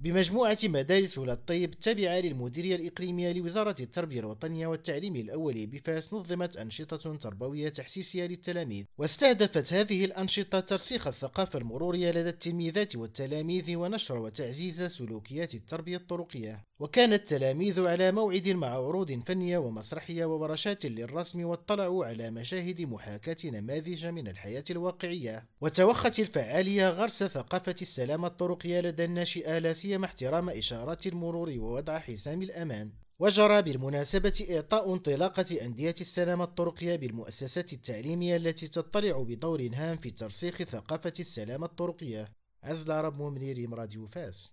بمجموعة مدارس ولاد الطيب التابعة للمديرية الإقليمية لوزارة التربية الوطنية والتعليم الأولي بفاس نظمت أنشطة تربوية تحسيسية للتلاميذ. واستهدفت هذه الأنشطة ترسيخ الثقافة المرورية لدى التلميذات والتلاميذ ونشر وتعزيز سلوكيات التربية الطرقية. وكان التلاميذ على موعد مع عروض فنية ومسرحية وورشات للرسم واطلعوا على مشاهد محاكاة نماذج من الحياة الواقعية. وتوخت الفعالية غرس ثقافة السلامة الطرقية لدى الناشئة سيما احترام إشارات المرور ووضع حزام الأمان. وجرى بالمناسبة إعطاء انطلاقة أندية السلامة الطرقية بالمؤسسات التعليمية التي تطلع بدور هام في ترسيخ ثقافة السلامة الطرقية. عزل رب منير راديو فاس.